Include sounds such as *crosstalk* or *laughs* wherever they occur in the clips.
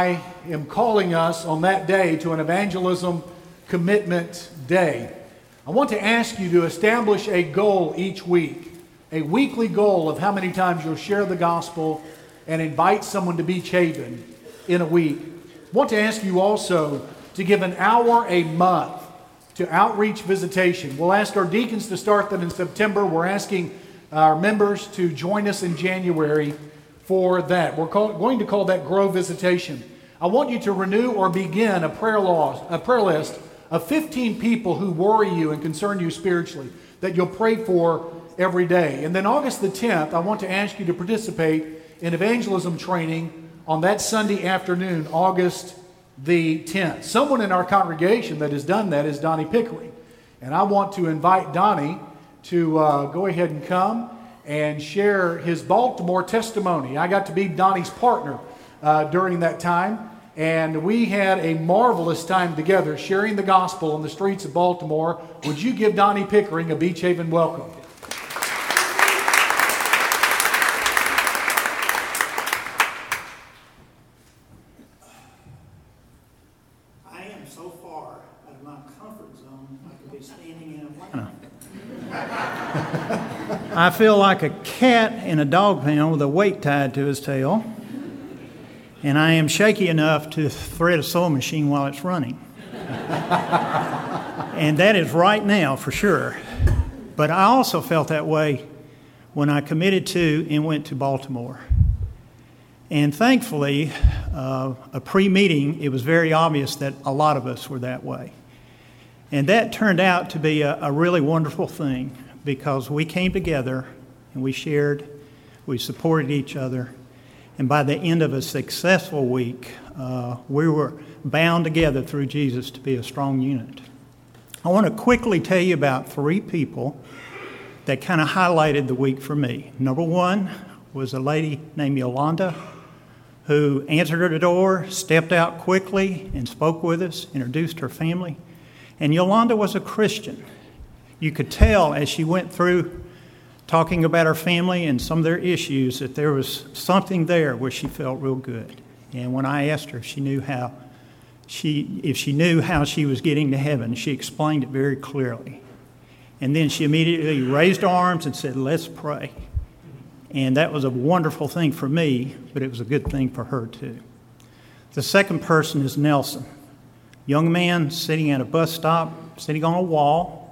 I am calling us on that day to an evangelism commitment day. I want to ask you to establish a goal each week, a weekly goal of how many times you'll share the gospel and invite someone to Beech Haven in a week. I want to ask you also to give an hour a month to outreach visitation. We'll ask our deacons to start that in September. We're asking our members to join us in January for that. We're call, going to call that Grow Visitation. I want you to renew or begin a prayer, a prayer list of 15 people who worry you and concern you spiritually that you'll pray for every day. And then August the 10th, I want to ask you to participate in evangelism training on that Sunday afternoon, August the 10th. Someone in our congregation that has done that is Donnie Pickering. And I want to invite Donnie to uh, go ahead and come and share his Baltimore testimony. I got to be Donnie's partner uh, during that time, and we had a marvelous time together sharing the gospel on the streets of Baltimore. Would you give Donnie Pickering a Beech Haven welcome? I am so far out of my comfort zone, I could be standing in Atlanta. I feel like a cat in a dog pen with a weight tied to his tail, and I am shaky enough to thread a sewing machine while it's running. *laughs* and that is right now for sure. But I also felt that way when I committed to and went to Baltimore. And thankfully, uh, a pre meeting, it was very obvious that a lot of us were that way. And that turned out to be a, a, really wonderful thing because we came together and we shared, we supported each other. And by the end of a successful week, uh, we were bound together through Jesus to be a strong unit. I want to quickly tell you about three people that kind of highlighted the week for me. Number one was a lady named Yolanda who answered her door, stepped out quickly, and spoke with us, introduced her family. And Yolanda was a Christian. You could tell as she went through talking about her family and some of their issues that there was something there where she felt real good. And when I asked her she knew how she if she knew how she was getting to heaven, she explained it very clearly. And then she immediately raised arms and said, "Let's pray." And that was a wonderful thing for me, but it was a good thing for her too. The second person is Nelson, young man sitting at a bus stop, sitting on a wall.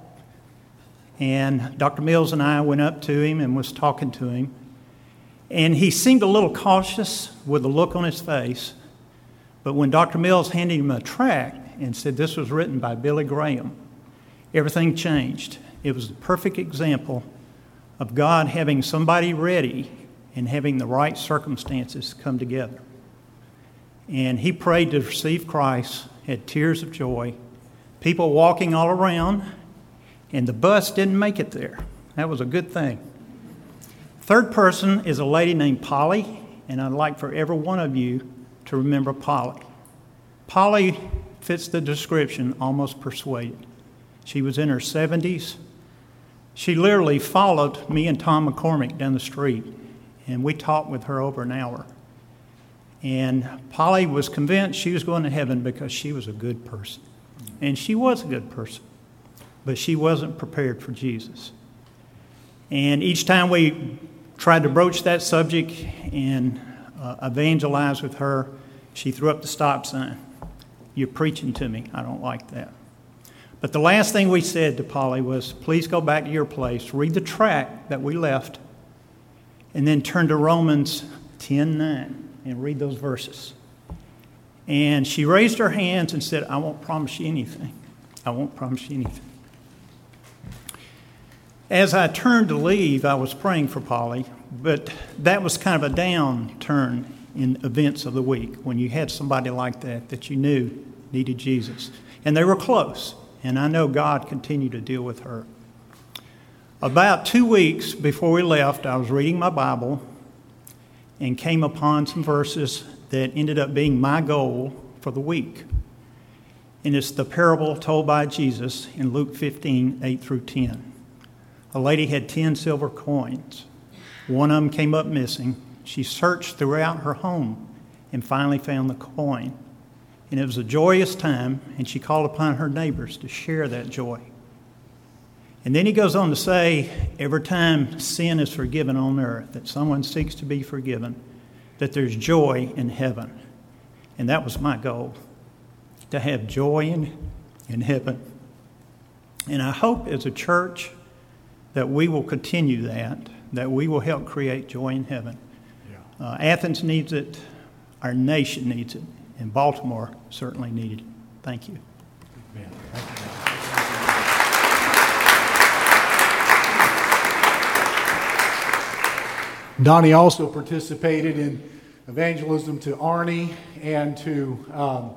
And Dr. Mills and I went up to him and was talking to him. And he seemed a little cautious with a look on his face. But when Dr. Mills handed him a tract and said this was written by Billy Graham, everything changed. It was the perfect example of God having somebody ready and having the right circumstances come together. And he prayed to receive Christ, had tears of joy, people walking all around, and the bus didn't make it there. That was a good thing. Third person is a lady named Polly, and I'd like for every one of you to remember Polly. Polly fits the description almost persuaded. She was in her 70s, she literally followed me and Tom McCormick down the street, and we talked with her over an hour. And Polly was convinced she was going to heaven because she was a good person. And she was a good person, but she wasn't prepared for Jesus. And each time we tried to broach that subject and uh, evangelize with her, she threw up the stop sign. You're preaching to me. I don't like that. But the last thing we said to Polly was, please go back to your place, read the tract that we left, and then turn to Romans 10 9 and read those verses. And she raised her hands and said, I won't promise you anything. I won't promise you anything. As I turned to leave, I was praying for Polly, but that was kind of a downturn in events of the week when you had somebody like that that you knew needed Jesus. And they were close. And I know God continued to deal with her. About two weeks before we left, I was reading my Bible and came upon some verses that ended up being my goal for the week. And it's the parable told by Jesus in Luke 15 8 through 10. A lady had 10 silver coins. One of them came up missing. She searched throughout her home and finally found the coin. And it was a joyous time, and she called upon her neighbors to share that joy. And then he goes on to say every time sin is forgiven on earth, that someone seeks to be forgiven, that there's joy in heaven. And that was my goal to have joy in, in heaven. And I hope as a church that we will continue that, that we will help create joy in heaven. Yeah. Uh, Athens needs it, our nation needs it, and Baltimore certainly needed it. Thank you. Thank you. Donnie also participated in evangelism to Arnie and to um,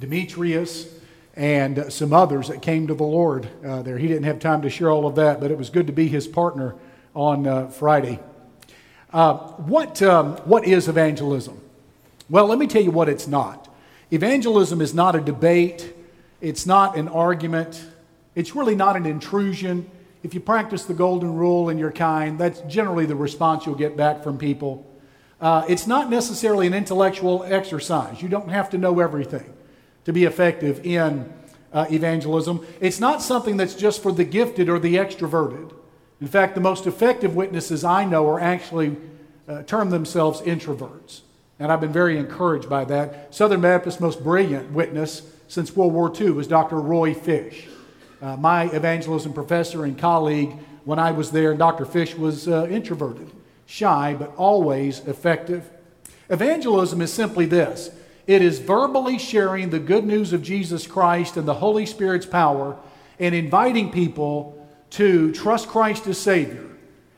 Demetrius and some others that came to the Lord uh, there. He didn't have time to share all of that, but it was good to be his partner on uh, Friday. Uh, what, um, what is evangelism? Well, let me tell you what it's not. Evangelism is not a debate, it's not an argument, it's really not an intrusion. If you practice the golden rule and you're kind, that's generally the response you'll get back from people. Uh, it's not necessarily an intellectual exercise. You don't have to know everything to be effective in uh, evangelism. It's not something that's just for the gifted or the extroverted. In fact, the most effective witnesses I know are actually uh, term themselves introverts. And I've been very encouraged by that. Southern Baptist's most brilliant witness since World War II was Dr. Roy Fish. Uh, my evangelism professor and colleague, when I was there, Dr. Fish was uh, introverted, shy, but always effective. Evangelism is simply this it is verbally sharing the good news of Jesus Christ and the Holy Spirit's power and inviting people to trust Christ as Savior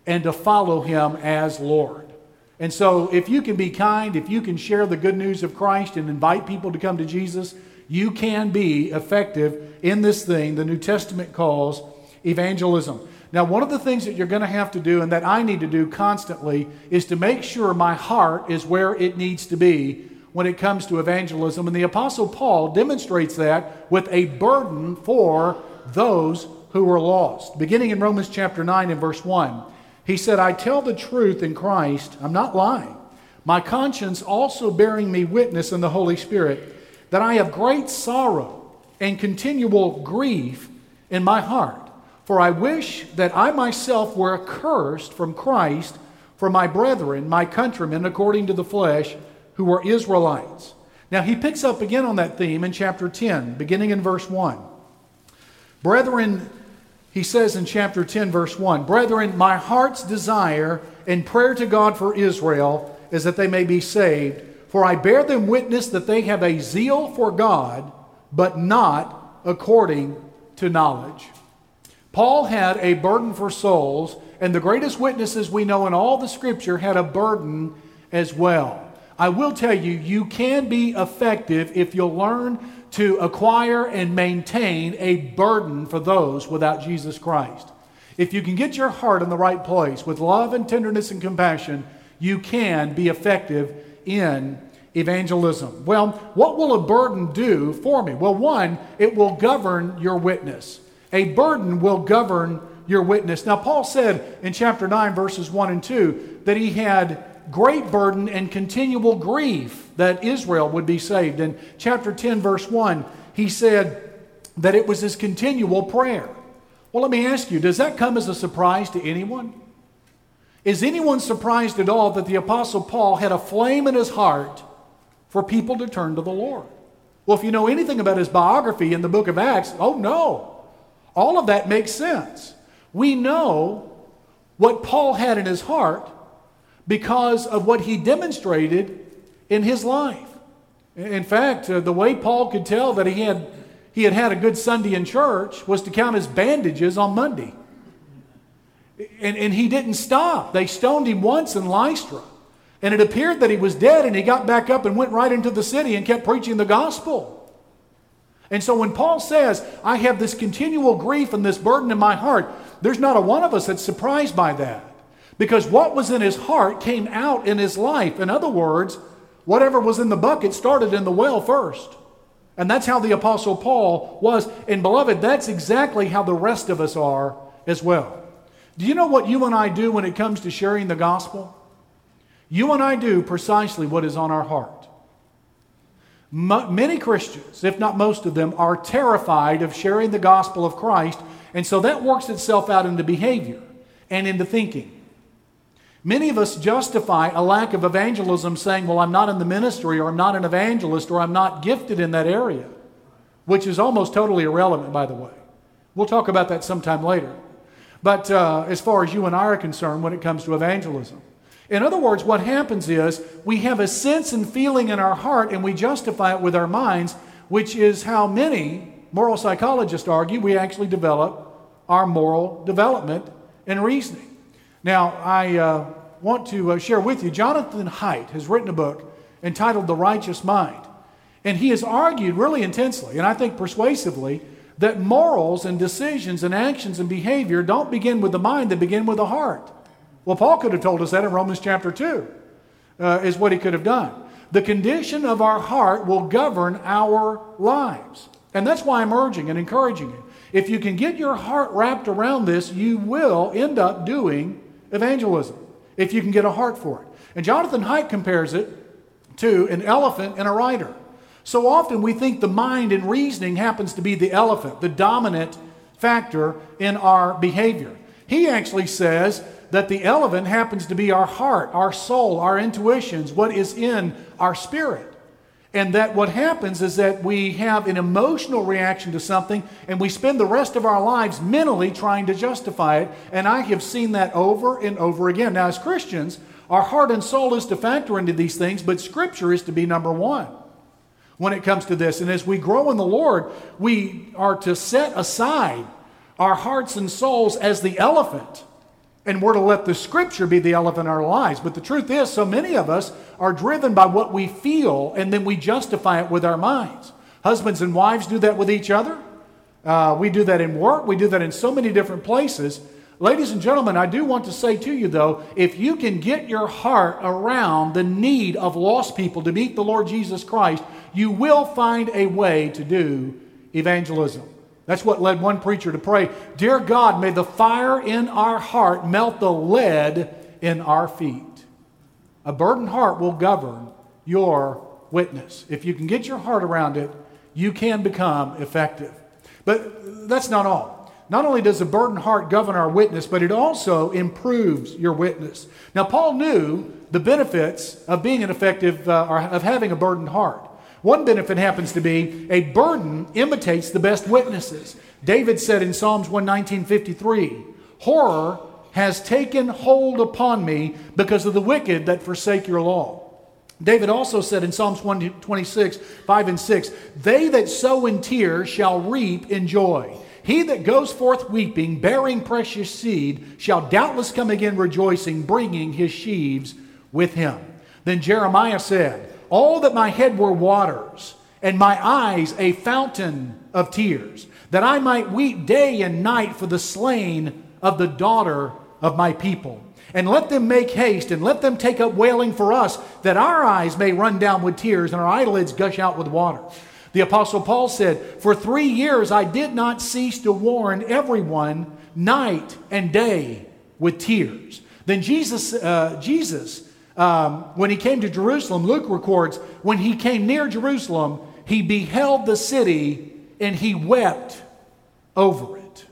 and to follow Him as Lord. And so, if you can be kind, if you can share the good news of Christ and invite people to come to Jesus, you can be effective in this thing the New Testament calls evangelism. Now, one of the things that you're going to have to do and that I need to do constantly is to make sure my heart is where it needs to be when it comes to evangelism. And the Apostle Paul demonstrates that with a burden for those who are lost. Beginning in Romans chapter 9 and verse 1, he said, I tell the truth in Christ, I'm not lying. My conscience also bearing me witness in the Holy Spirit that I have great sorrow and continual grief in my heart. For I wish that I myself were accursed from Christ for my brethren, my countrymen, according to the flesh, who were Israelites. Now he picks up again on that theme in chapter 10, beginning in verse 1. Brethren, he says in chapter 10, verse 1 Brethren, my heart's desire and prayer to God for Israel is that they may be saved. For I bear them witness that they have a zeal for God, but not according to knowledge. Paul had a burden for souls, and the greatest witnesses we know in all the scripture had a burden as well. I will tell you, you can be effective if you'll learn to acquire and maintain a burden for those without Jesus Christ. If you can get your heart in the right place with love and tenderness and compassion, you can be effective in evangelism. Well, what will a burden do for me? Well, one, it will govern your witness. A burden will govern your witness. Now, Paul said in chapter 9, verses 1 and 2, that he had great burden and continual grief that Israel would be saved. In chapter 10, verse 1, he said that it was his continual prayer. Well, let me ask you, does that come as a surprise to anyone? Is anyone surprised at all that the Apostle Paul had a flame in his heart for people to turn to the Lord. Well, if you know anything about his biography in the book of Acts, oh no. All of that makes sense. We know what Paul had in his heart because of what he demonstrated in his life. In fact, uh, the way Paul could tell that he had, he had had a good Sunday in church was to count his bandages on Monday. And, and he didn't stop. They stoned him once in Lystra. And it appeared that he was dead, and he got back up and went right into the city and kept preaching the gospel. And so when Paul says, I have this continual grief and this burden in my heart, there's not a one of us that's surprised by that. Because what was in his heart came out in his life. In other words, whatever was in the bucket started in the well first. And that's how the Apostle Paul was. And beloved, that's exactly how the rest of us are as well. Do you know what you and I do when it comes to sharing the gospel? You and I do precisely what is on our heart. M- many Christians, if not most of them, are terrified of sharing the gospel of Christ, and so that works itself out into behavior and into thinking. Many of us justify a lack of evangelism saying, Well, I'm not in the ministry, or I'm not an evangelist, or I'm not gifted in that area, which is almost totally irrelevant, by the way. We'll talk about that sometime later. But uh, as far as you and I are concerned, when it comes to evangelism, in other words, what happens is we have a sense and feeling in our heart and we justify it with our minds, which is how many moral psychologists argue we actually develop our moral development and reasoning. Now, I uh, want to uh, share with you Jonathan Haidt has written a book entitled The Righteous Mind. And he has argued really intensely, and I think persuasively, that morals and decisions and actions and behavior don't begin with the mind, they begin with the heart. Well, Paul could have told us that in Romans chapter 2, uh, is what he could have done. The condition of our heart will govern our lives. And that's why I'm urging and encouraging you. If you can get your heart wrapped around this, you will end up doing evangelism, if you can get a heart for it. And Jonathan Haidt compares it to an elephant and a rider. So often we think the mind and reasoning happens to be the elephant, the dominant factor in our behavior. He actually says that the elephant happens to be our heart, our soul, our intuitions, what is in our spirit. And that what happens is that we have an emotional reaction to something and we spend the rest of our lives mentally trying to justify it. And I have seen that over and over again. Now, as Christians, our heart and soul is to factor into these things, but Scripture is to be number one when it comes to this. And as we grow in the Lord, we are to set aside our hearts and souls as the elephant. And we're to let the scripture be the elephant in our lives. But the truth is, so many of us are driven by what we feel and then we justify it with our minds. Husbands and wives do that with each other. Uh, we do that in work. We do that in so many different places. Ladies and gentlemen, I do want to say to you, though, if you can get your heart around the need of lost people to meet the Lord Jesus Christ, you will find a way to do evangelism. That's what led one preacher to pray Dear God, may the fire in our heart melt the lead in our feet. A burdened heart will govern your witness. If you can get your heart around it, you can become effective. But that's not all. Not only does a burdened heart govern our witness, but it also improves your witness. Now, Paul knew the benefits of being an effective, uh, or of having a burdened heart. One benefit happens to be a burden imitates the best witnesses. David said in Psalms 119:53, "Horror has taken hold upon me because of the wicked that forsake your law." David also said in Psalms 126, 5 and 6, They that sow in tears shall reap in joy. He that goes forth weeping, bearing precious seed, shall doubtless come again rejoicing, bringing his sheaves with him. Then Jeremiah said, All that my head were waters, and my eyes a fountain of tears, that I might weep day and night for the slain of the daughter of my people. And let them make haste, and let them take up wailing for us, that our eyes may run down with tears, and our eyelids gush out with water. The Apostle Paul said, For three years I did not cease to warn everyone night and day with tears. Then Jesus, uh, Jesus um, when he came to Jerusalem, Luke records, when he came near Jerusalem, he beheld the city and he wept over it.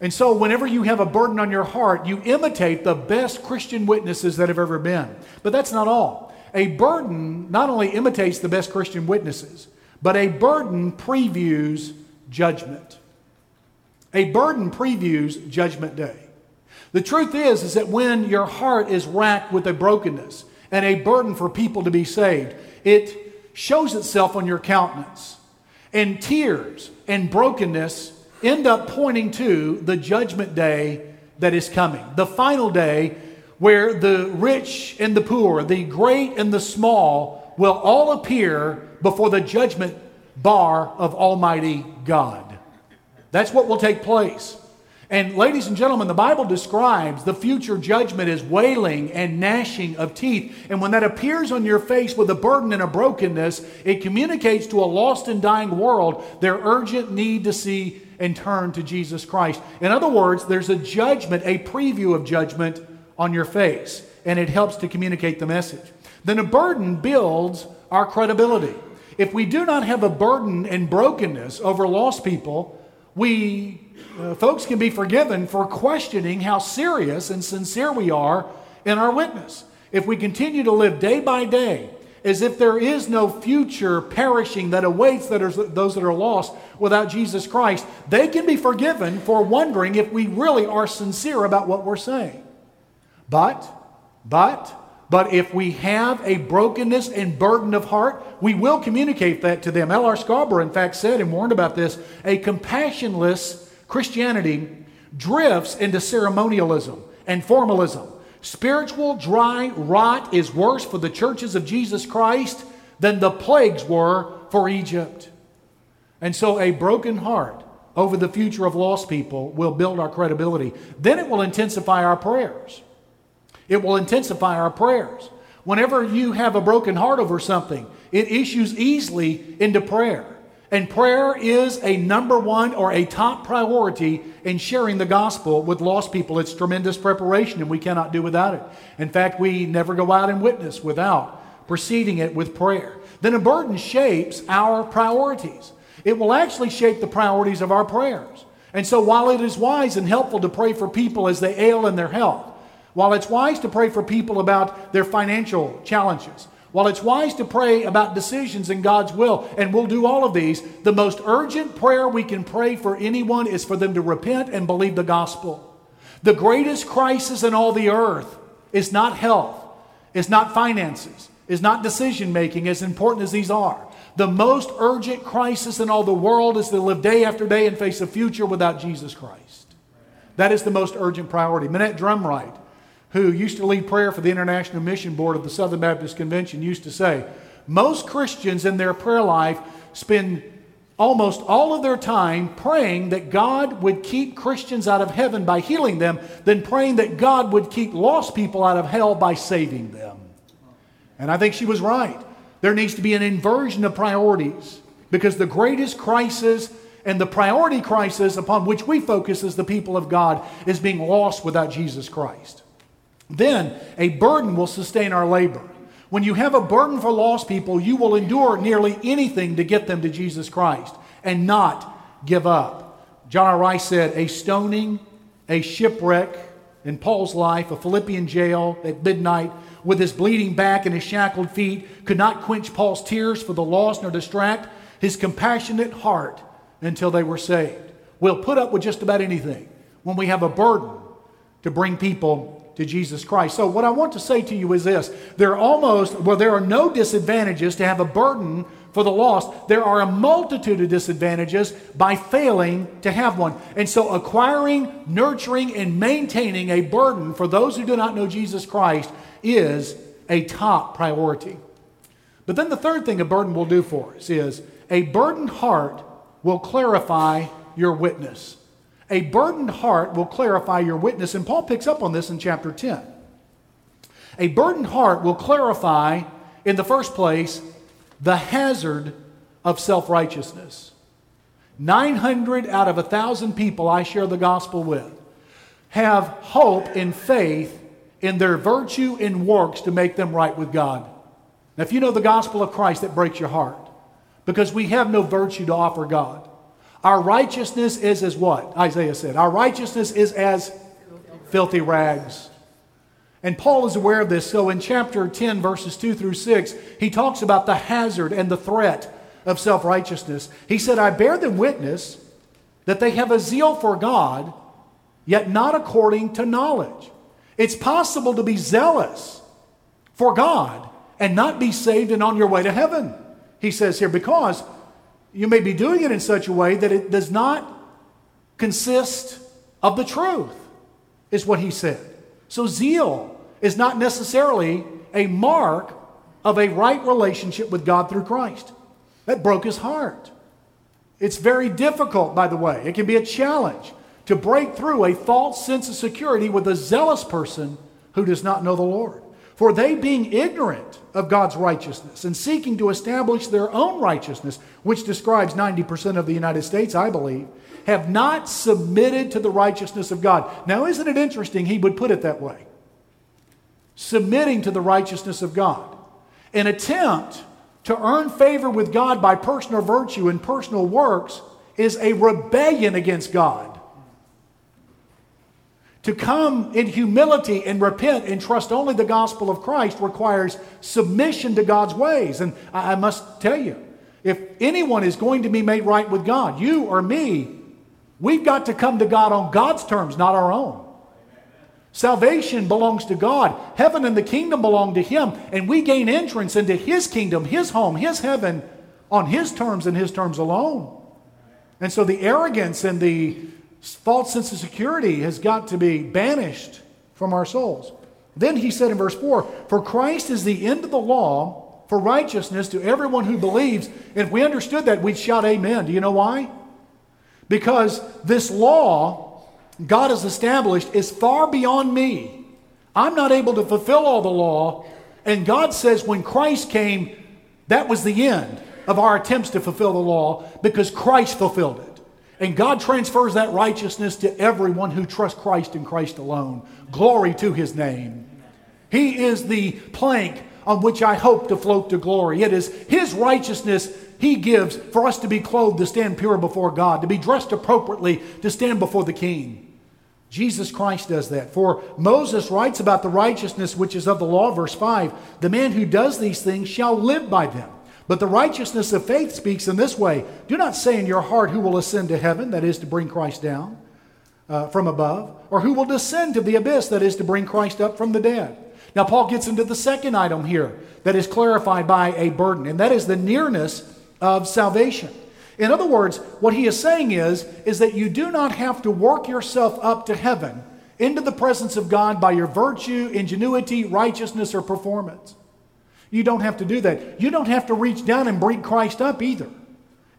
And so, whenever you have a burden on your heart, you imitate the best Christian witnesses that have ever been. But that's not all. A burden not only imitates the best Christian witnesses, but a burden previews judgment. A burden previews judgment day. The truth is, is that when your heart is racked with a brokenness and a burden for people to be saved, it shows itself on your countenance. And tears and brokenness end up pointing to the judgment day that is coming. The final day where the rich and the poor, the great and the small, will all appear before the judgment bar of Almighty God. That's what will take place. And, ladies and gentlemen, the Bible describes the future judgment as wailing and gnashing of teeth. And when that appears on your face with a burden and a brokenness, it communicates to a lost and dying world their urgent need to see and turn to Jesus Christ. In other words, there's a judgment, a preview of judgment on your face, and it helps to communicate the message. Then a burden builds our credibility. If we do not have a burden and brokenness over lost people, we uh, folks can be forgiven for questioning how serious and sincere we are in our witness. If we continue to live day by day as if there is no future perishing that awaits that are, those that are lost without Jesus Christ, they can be forgiven for wondering if we really are sincere about what we're saying. But, but, but if we have a brokenness and burden of heart, we will communicate that to them. L.R. Scarborough, in fact, said and warned about this a compassionless Christianity drifts into ceremonialism and formalism. Spiritual dry rot is worse for the churches of Jesus Christ than the plagues were for Egypt. And so, a broken heart over the future of lost people will build our credibility. Then it will intensify our prayers. It will intensify our prayers. Whenever you have a broken heart over something, it issues easily into prayer. And prayer is a number one or a top priority in sharing the gospel with lost people. It's tremendous preparation, and we cannot do without it. In fact, we never go out and witness without preceding it with prayer. Then a burden shapes our priorities. It will actually shape the priorities of our prayers. And so, while it is wise and helpful to pray for people as they ail in their health, while it's wise to pray for people about their financial challenges, while it's wise to pray about decisions in God's will, and we'll do all of these, the most urgent prayer we can pray for anyone is for them to repent and believe the gospel. The greatest crisis in all the earth is not health, is not finances, is not decision making, as important as these are. The most urgent crisis in all the world is to live day after day and face a future without Jesus Christ. That is the most urgent priority. Minette Drumwright who used to lead prayer for the International Mission Board of the Southern Baptist Convention, used to say, most Christians in their prayer life spend almost all of their time praying that God would keep Christians out of heaven by healing them than praying that God would keep lost people out of hell by saving them. And I think she was right. There needs to be an inversion of priorities because the greatest crisis and the priority crisis upon which we focus as the people of God is being lost without Jesus Christ. Then a burden will sustain our labor. When you have a burden for lost people, you will endure nearly anything to get them to Jesus Christ and not give up. John R. Rice said, A stoning, a shipwreck in Paul's life, a Philippian jail at midnight with his bleeding back and his shackled feet could not quench Paul's tears for the lost nor distract his compassionate heart until they were saved. We'll put up with just about anything when we have a burden to bring people to Jesus Christ. So, what I want to say to you is this there are almost, well, there are no disadvantages to have a burden for the lost. There are a multitude of disadvantages by failing to have one. And so, acquiring, nurturing, and maintaining a burden for those who do not know Jesus Christ is a top priority. But then the third thing a burden will do for us is a burdened heart will clarify your witness. A burdened heart will clarify your witness. And Paul picks up on this in chapter 10. A burdened heart will clarify, in the first place, the hazard of self righteousness. 900 out of a 1,000 people I share the gospel with have hope and faith in their virtue and works to make them right with God. Now, if you know the gospel of Christ, that breaks your heart because we have no virtue to offer God. Our righteousness is as what? Isaiah said. Our righteousness is as filthy rags. And Paul is aware of this. So in chapter 10, verses 2 through 6, he talks about the hazard and the threat of self righteousness. He said, I bear them witness that they have a zeal for God, yet not according to knowledge. It's possible to be zealous for God and not be saved and on your way to heaven. He says here, because you may be doing it in such a way that it does not consist of the truth, is what he said. So, zeal is not necessarily a mark of a right relationship with God through Christ. That broke his heart. It's very difficult, by the way. It can be a challenge to break through a false sense of security with a zealous person who does not know the Lord. For they, being ignorant of God's righteousness and seeking to establish their own righteousness, which describes 90% of the United States, I believe, have not submitted to the righteousness of God. Now, isn't it interesting he would put it that way? Submitting to the righteousness of God. An attempt to earn favor with God by personal virtue and personal works is a rebellion against God. To come in humility and repent and trust only the gospel of Christ requires submission to God's ways. And I must tell you, if anyone is going to be made right with God, you or me, we've got to come to God on God's terms, not our own. Salvation belongs to God. Heaven and the kingdom belong to Him. And we gain entrance into His kingdom, His home, His heaven on His terms and His terms alone. And so the arrogance and the false sense of security has got to be banished from our souls. Then he said in verse 4 For Christ is the end of the law for righteousness to everyone who believes. And if we understood that, we'd shout amen. Do you know why? Because this law God has established is far beyond me. I'm not able to fulfill all the law. And God says when Christ came, that was the end of our attempts to fulfill the law because Christ fulfilled it. And God transfers that righteousness to everyone who trusts Christ and Christ alone. Glory to his name. He is the plank on which I hope to float to glory. It is his righteousness he gives for us to be clothed, to stand pure before God, to be dressed appropriately, to stand before the King. Jesus Christ does that. For Moses writes about the righteousness which is of the law, verse 5 the man who does these things shall live by them. But the righteousness of faith speaks in this way Do not say in your heart, Who will ascend to heaven, that is to bring Christ down uh, from above, or who will descend to the abyss, that is to bring Christ up from the dead. Now, Paul gets into the second item here that is clarified by a burden, and that is the nearness of salvation. In other words, what he is saying is, is that you do not have to work yourself up to heaven into the presence of God by your virtue, ingenuity, righteousness, or performance. You don't have to do that. You don't have to reach down and bring Christ up either.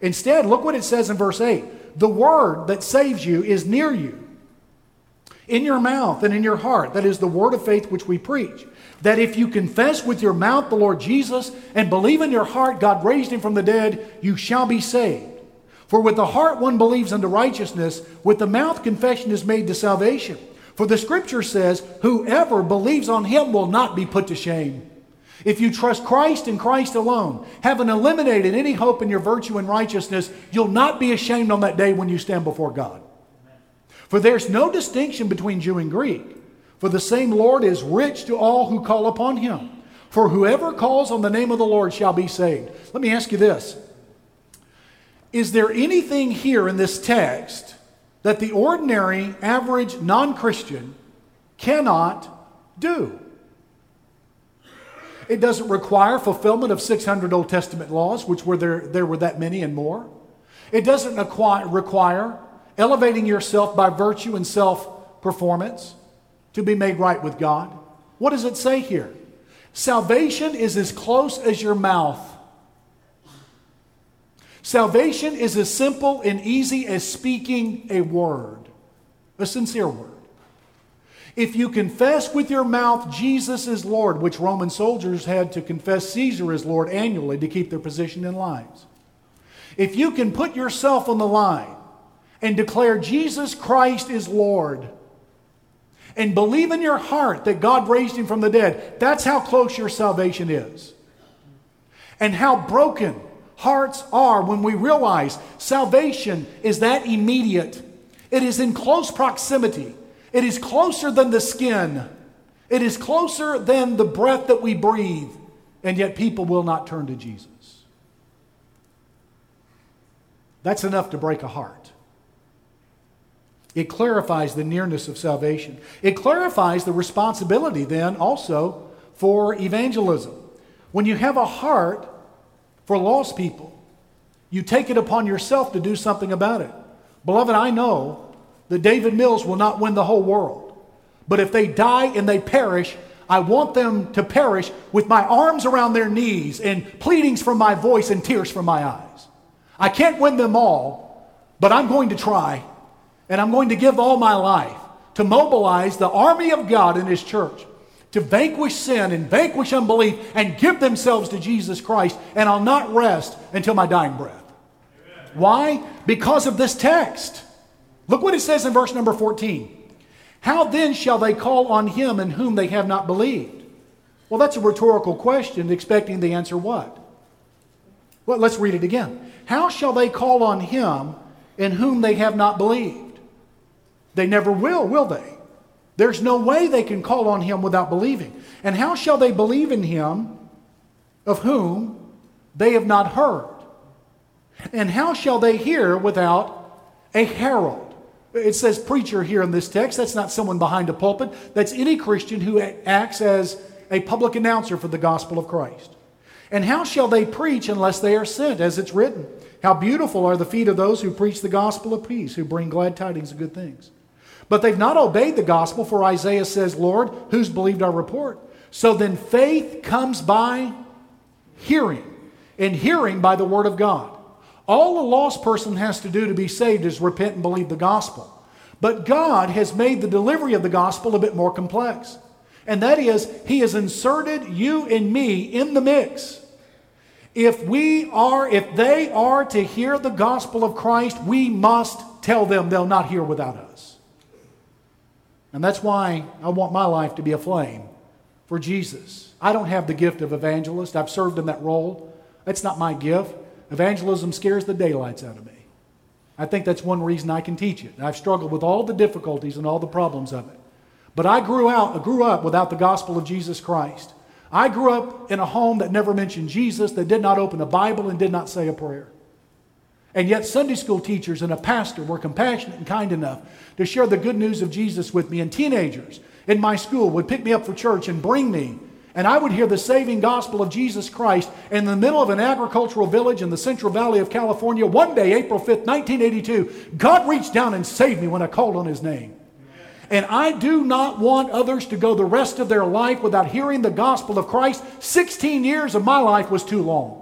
Instead, look what it says in verse 8 the word that saves you is near you, in your mouth and in your heart. That is the word of faith which we preach that if you confess with your mouth the Lord Jesus and believe in your heart God raised him from the dead, you shall be saved. For with the heart one believes unto righteousness, with the mouth confession is made to salvation. For the scripture says, Whoever believes on him will not be put to shame. If you trust Christ and Christ alone, having eliminated any hope in your virtue and righteousness, you'll not be ashamed on that day when you stand before God. For there's no distinction between Jew and Greek. For the same Lord is rich to all who call upon him. For whoever calls on the name of the Lord shall be saved. Let me ask you this Is there anything here in this text that the ordinary, average non Christian cannot do? It doesn't require fulfillment of 600 Old Testament laws, which were there, there were that many and more. It doesn't require elevating yourself by virtue and self performance to be made right with God. What does it say here? Salvation is as close as your mouth. Salvation is as simple and easy as speaking a word, a sincere word. If you confess with your mouth Jesus is Lord, which Roman soldiers had to confess Caesar is Lord annually to keep their position in lives, if you can put yourself on the line and declare Jesus Christ is Lord, and believe in your heart that God raised him from the dead, that's how close your salvation is. And how broken hearts are when we realize salvation is that immediate. It is in close proximity. It is closer than the skin. It is closer than the breath that we breathe. And yet people will not turn to Jesus. That's enough to break a heart. It clarifies the nearness of salvation. It clarifies the responsibility then also for evangelism. When you have a heart for lost people, you take it upon yourself to do something about it. Beloved, I know that David Mills will not win the whole world. But if they die and they perish, I want them to perish with my arms around their knees and pleadings from my voice and tears from my eyes. I can't win them all, but I'm going to try and I'm going to give all my life to mobilize the army of God in His church to vanquish sin and vanquish unbelief and give themselves to Jesus Christ. And I'll not rest until my dying breath. Amen. Why? Because of this text. Look what it says in verse number 14. How then shall they call on him in whom they have not believed? Well, that's a rhetorical question, expecting the answer what? Well, let's read it again. How shall they call on him in whom they have not believed? They never will, will they? There's no way they can call on him without believing. And how shall they believe in him of whom they have not heard? And how shall they hear without a herald? It says preacher here in this text. That's not someone behind a pulpit. That's any Christian who acts as a public announcer for the gospel of Christ. And how shall they preach unless they are sent, as it's written? How beautiful are the feet of those who preach the gospel of peace, who bring glad tidings of good things. But they've not obeyed the gospel, for Isaiah says, Lord, who's believed our report? So then faith comes by hearing, and hearing by the word of God. All a lost person has to do to be saved is repent and believe the gospel. But God has made the delivery of the gospel a bit more complex. And that is, He has inserted you and me in the mix. If we are, if they are to hear the gospel of Christ, we must tell them they'll not hear without us. And that's why I want my life to be a flame for Jesus. I don't have the gift of evangelist. I've served in that role. That's not my gift. Evangelism scares the daylights out of me. I think that's one reason I can teach it. I've struggled with all the difficulties and all the problems of it. But I grew out, grew up without the gospel of Jesus Christ. I grew up in a home that never mentioned Jesus, that did not open a Bible and did not say a prayer. And yet, Sunday school teachers and a pastor were compassionate and kind enough to share the good news of Jesus with me. And teenagers in my school would pick me up for church and bring me. And I would hear the saving gospel of Jesus Christ in the middle of an agricultural village in the Central Valley of California. One day, April 5th, 1982, God reached down and saved me when I called on his name. And I do not want others to go the rest of their life without hearing the gospel of Christ. 16 years of my life was too long.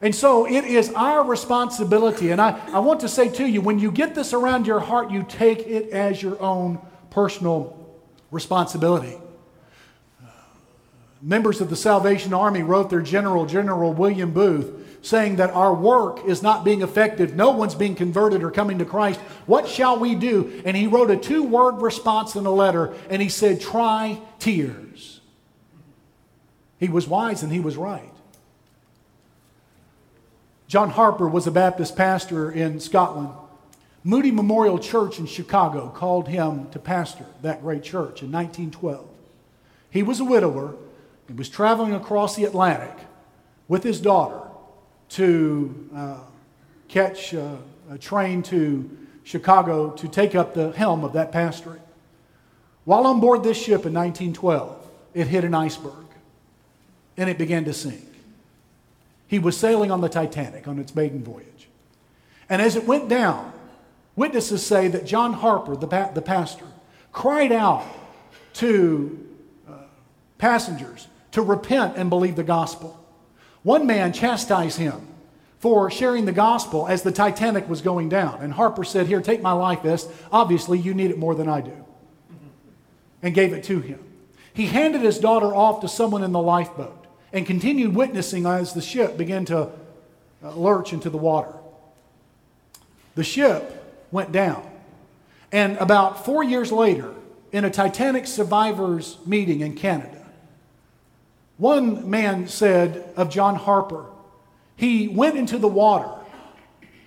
And so it is our responsibility. And I, I want to say to you when you get this around your heart, you take it as your own personal responsibility. Members of the Salvation Army wrote their general, General William Booth, saying that our work is not being effective, no one's being converted or coming to Christ. What shall we do? And he wrote a two word response in a letter, and he said, Try tears. He was wise and he was right. John Harper was a Baptist pastor in Scotland. Moody Memorial Church in Chicago called him to pastor that great church in 1912. He was a widower and was traveling across the Atlantic with his daughter to uh, catch uh, a train to Chicago to take up the helm of that pastorate. While on board this ship in 1912, it hit an iceberg and it began to sink. He was sailing on the Titanic on its maiden voyage. And as it went down, witnesses say that John Harper, the, pa- the pastor, cried out to uh, passengers to repent and believe the gospel. One man chastised him for sharing the gospel as the Titanic was going down. And Harper said, Here, take my life vest. Obviously, you need it more than I do. And gave it to him. He handed his daughter off to someone in the lifeboat and continued witnessing as the ship began to uh, lurch into the water. The ship went down. And about four years later, in a Titanic survivors meeting in Canada, one man said of John Harper, he went into the water.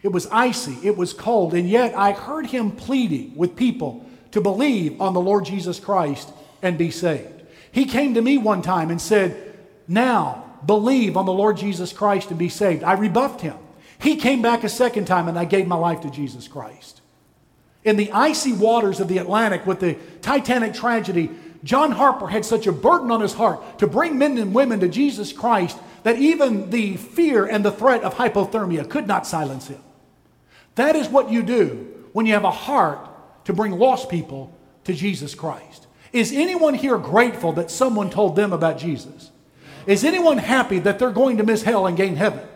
It was icy, it was cold, and yet I heard him pleading with people to believe on the Lord Jesus Christ and be saved. He came to me one time and said, Now believe on the Lord Jesus Christ and be saved. I rebuffed him. He came back a second time and I gave my life to Jesus Christ. In the icy waters of the Atlantic with the Titanic tragedy, John Harper had such a burden on his heart to bring men and women to Jesus Christ that even the fear and the threat of hypothermia could not silence him. That is what you do when you have a heart to bring lost people to Jesus Christ. Is anyone here grateful that someone told them about Jesus? Is anyone happy that they're going to miss hell and gain heaven?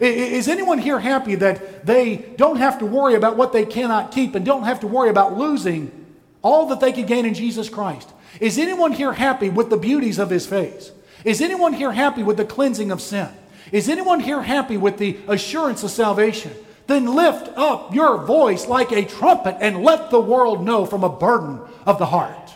Is anyone here happy that they don't have to worry about what they cannot keep and don't have to worry about losing all that they could gain in Jesus Christ? Is anyone here happy with the beauties of his face? Is anyone here happy with the cleansing of sin? Is anyone here happy with the assurance of salvation? Then lift up your voice like a trumpet and let the world know from a burden of the heart.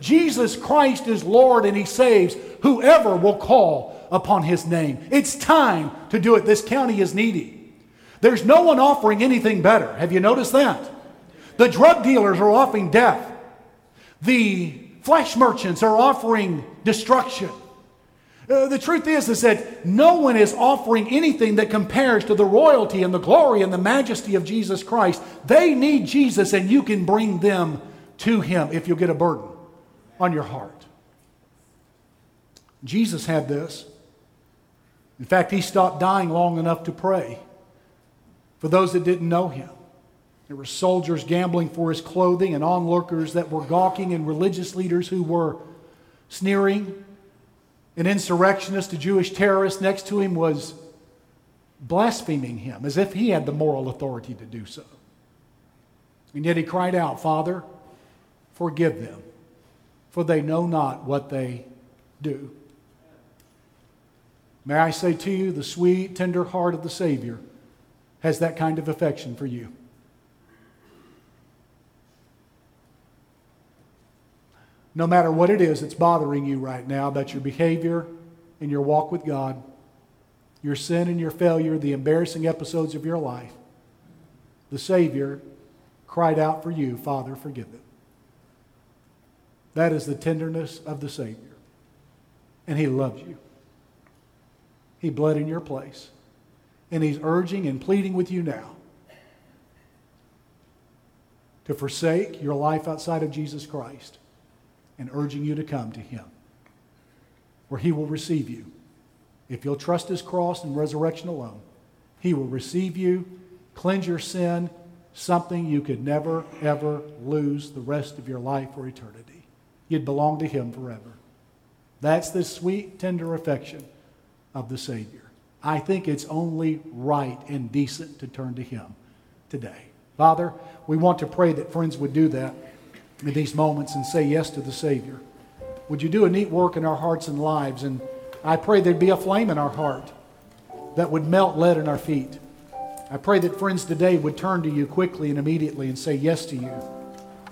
Jesus Christ is Lord and he saves whoever will call upon his name. It's time to do it. This county is needy. There's no one offering anything better. Have you noticed that? The drug dealers are offering death. The flesh merchants are offering destruction. Uh, the truth is, is that no one is offering anything that compares to the royalty and the glory and the majesty of Jesus Christ. They need Jesus, and you can bring them to Him if you'll get a burden on your heart. Jesus had this. In fact, He stopped dying long enough to pray for those that didn't know Him. There were soldiers gambling for His clothing and onlookers that were gawking, and religious leaders who were sneering an insurrectionist, a Jewish terrorist next to him was blaspheming him as if he had the moral authority to do so. And yet he cried out, Father, forgive them, for they know not what they do. May I say to you, the sweet, tender heart of the Savior has that kind of affection for you. No matter what it is that's bothering you right now about your behavior and your walk with God, your sin and your failure, the embarrassing episodes of your life, the Savior cried out for you, Father, forgive them. That is the tenderness of the Savior. And He loves you. He bled in your place. And He's urging and pleading with you now to forsake your life outside of Jesus Christ and urging you to come to Him, where He will receive you. If you'll trust His cross and resurrection alone, He will receive you, cleanse your sin, something you could never, ever lose the rest of your life or eternity. You'd belong to Him forever. That's the sweet, tender affection of the Savior. I think it's only right and decent to turn to Him today. Father, we want to pray that friends would do that in these moments and say yes to the Savior. Would you do a neat work in our hearts and lives? And I pray there'd be a flame in our heart that would melt lead in our feet. I pray that friends today would turn to you quickly and immediately and say yes to you.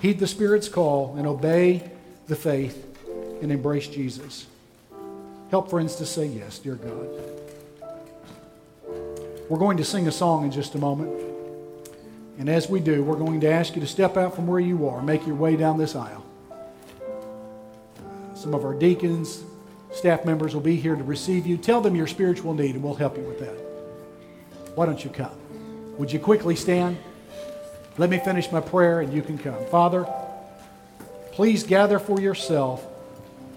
Heed the Spirit's call and obey the faith and embrace Jesus. Help friends to say yes, dear God. We're going to sing a song in just a moment. And as we do, we're going to ask you to step out from where you are, make your way down this aisle. Uh, some of our deacons, staff members will be here to receive you. Tell them your spiritual need, and we'll help you with that. Why don't you come? Would you quickly stand? Let me finish my prayer, and you can come. Father, please gather for yourself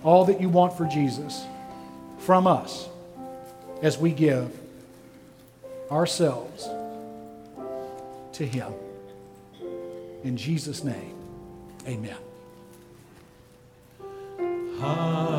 all that you want for Jesus from us as we give ourselves to him. In Jesus' name, amen.